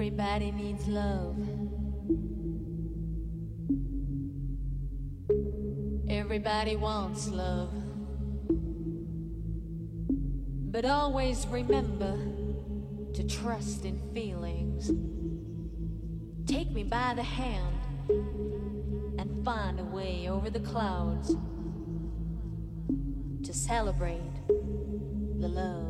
Everybody needs love. Everybody wants love. But always remember to trust in feelings. Take me by the hand and find a way over the clouds to celebrate the love.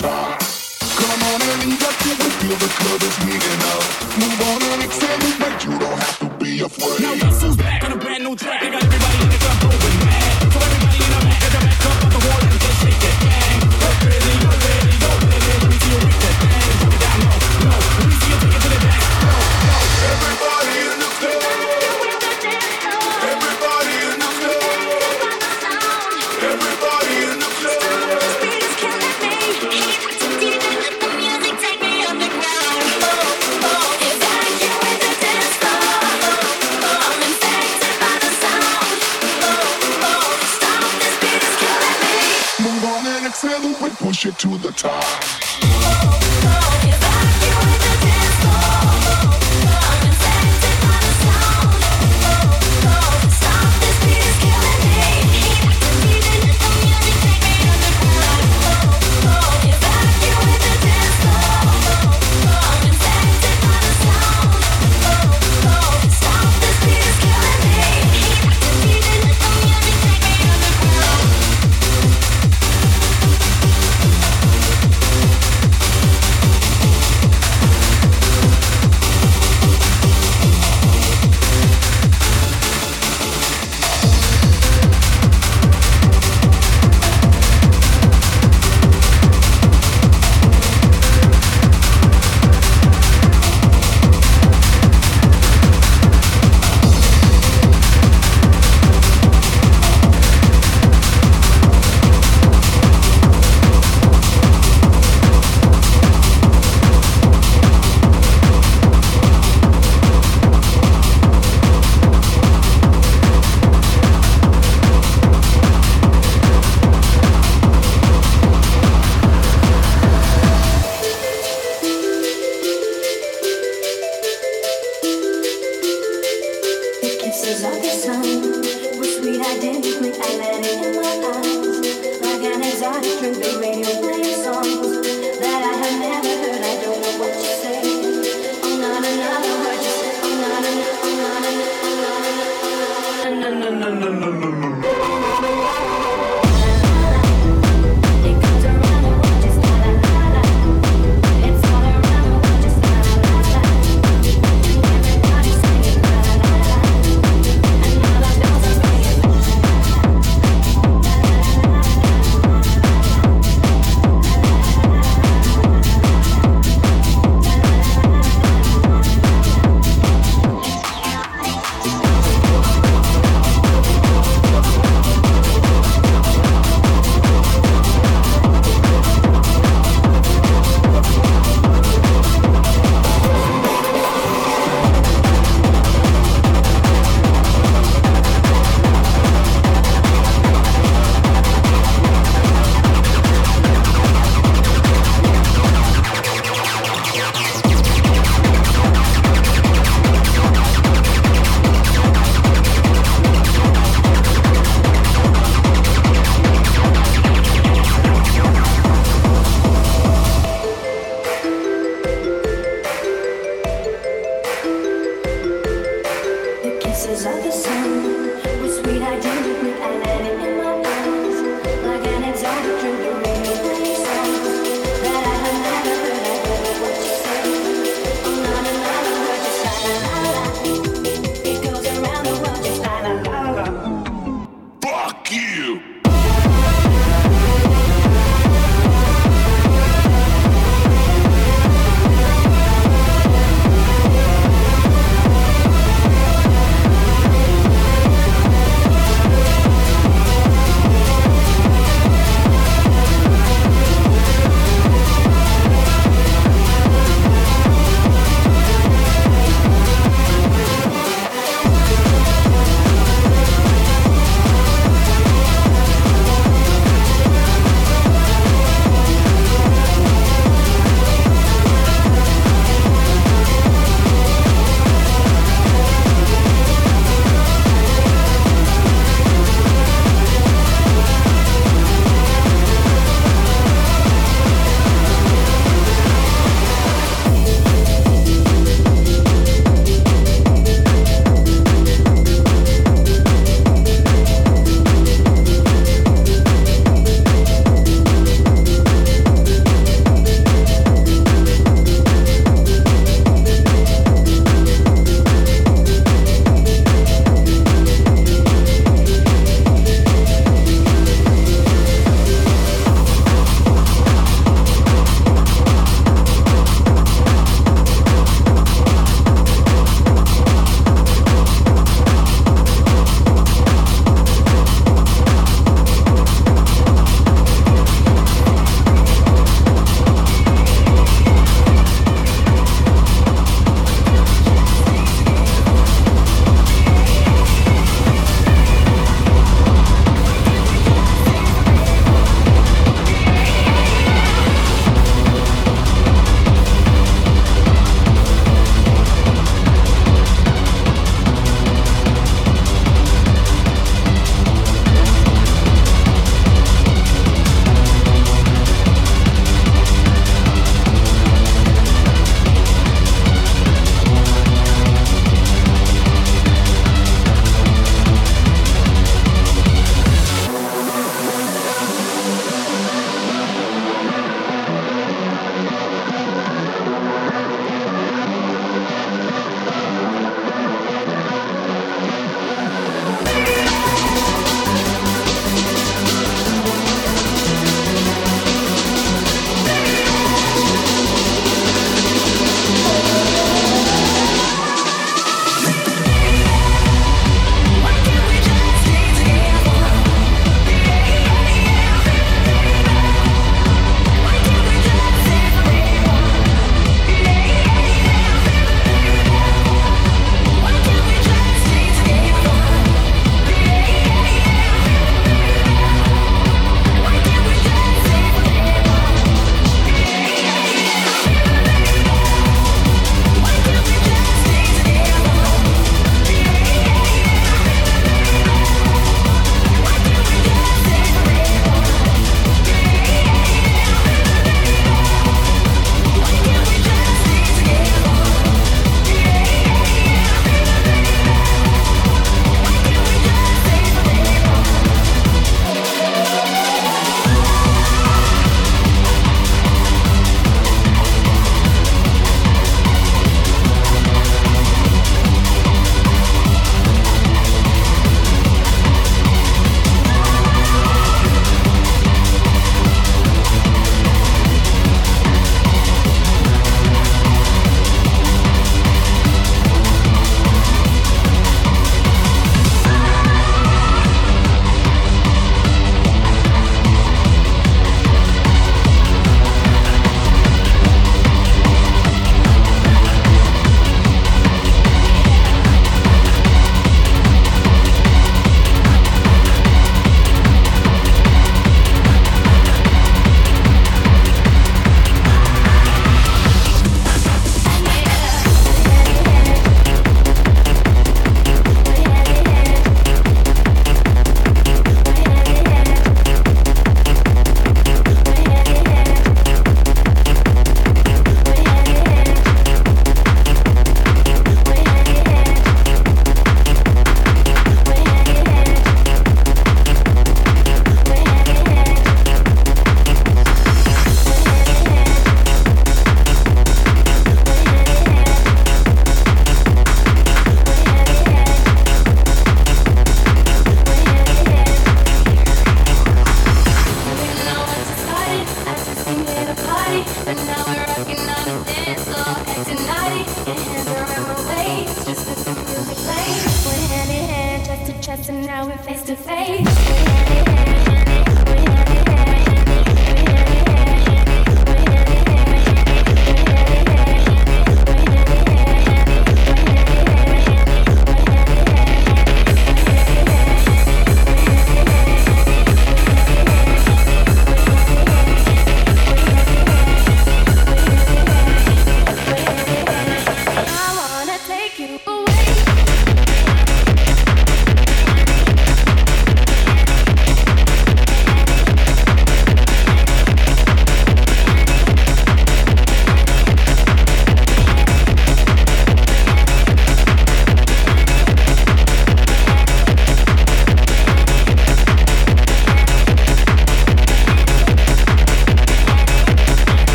Come on and leave that you will feel the club is heating up. Move on and extend it, but you don't have to be afraid. Now look who's back on a brand new track.